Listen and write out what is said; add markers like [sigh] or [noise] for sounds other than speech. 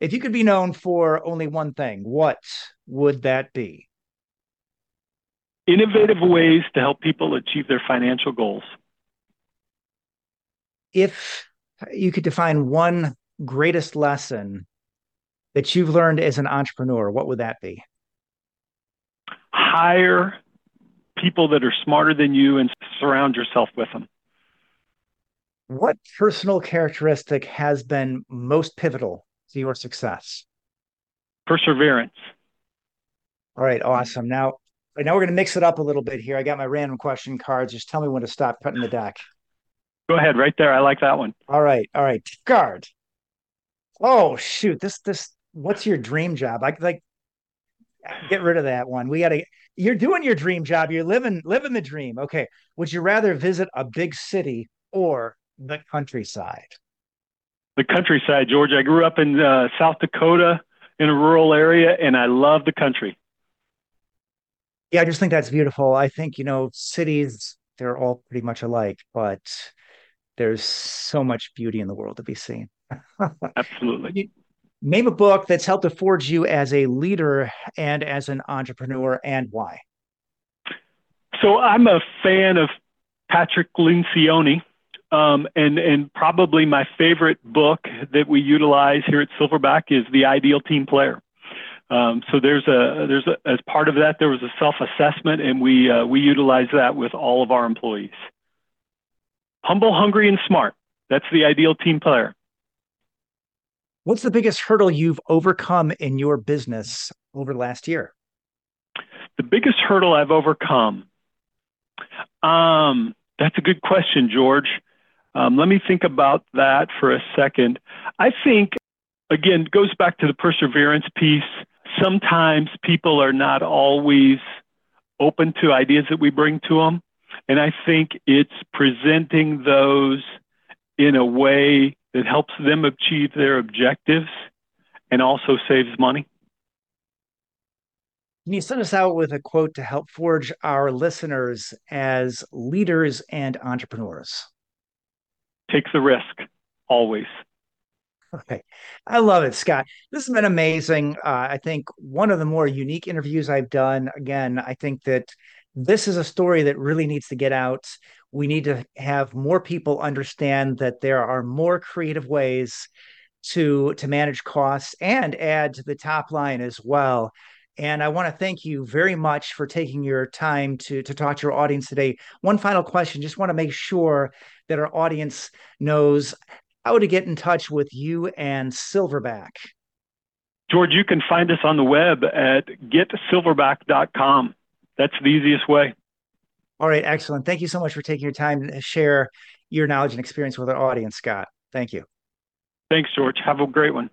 if you could be known for only one thing, what would that be? Innovative ways to help people achieve their financial goals. If you could define one greatest lesson that you've learned as an entrepreneur, what would that be? Hire people that are smarter than you and surround yourself with them. What personal characteristic has been most pivotal to your success? Perseverance. All right, awesome. Now, now we're going to mix it up a little bit here. I got my random question cards. Just tell me when to stop cutting the deck. Go ahead, right there. I like that one. All right, all right. Guard. Oh shoot! This this. What's your dream job? I like get rid of that one. We got to. You're doing your dream job. You're living living the dream. Okay. Would you rather visit a big city or the countryside? The countryside, George. I grew up in uh, South Dakota in a rural area, and I love the country. Yeah, I just think that's beautiful. I think you know cities they're all pretty much alike, but there's so much beauty in the world to be seen. [laughs] Absolutely. Name a book that's helped to forge you as a leader and as an entrepreneur, and why? So I'm a fan of Patrick Lencioni. Um, and and probably my favorite book that we utilize here at Silverback is the Ideal Team Player. Um, so there's a there's a, as part of that there was a self assessment, and we uh, we utilize that with all of our employees. Humble, hungry, and smart. That's the ideal team player. What's the biggest hurdle you've overcome in your business over the last year? The biggest hurdle I've overcome. Um, that's a good question, George. Um, let me think about that for a second. I think, again, it goes back to the perseverance piece. Sometimes people are not always open to ideas that we bring to them. And I think it's presenting those in a way that helps them achieve their objectives and also saves money. Can you send us out with a quote to help forge our listeners as leaders and entrepreneurs? Take the risk, always. Okay. I love it, Scott. This has been amazing. Uh, I think one of the more unique interviews I've done. Again, I think that this is a story that really needs to get out. We need to have more people understand that there are more creative ways to to manage costs and add to the top line as well. And I want to thank you very much for taking your time to to talk to your audience today. One final question, just want to make sure that our audience knows how to get in touch with you and Silverback. George, you can find us on the web at getsilverback.com that's the easiest way. All right, excellent. Thank you so much for taking your time to share your knowledge and experience with our audience, Scott. Thank you. Thanks, George. Have a great one.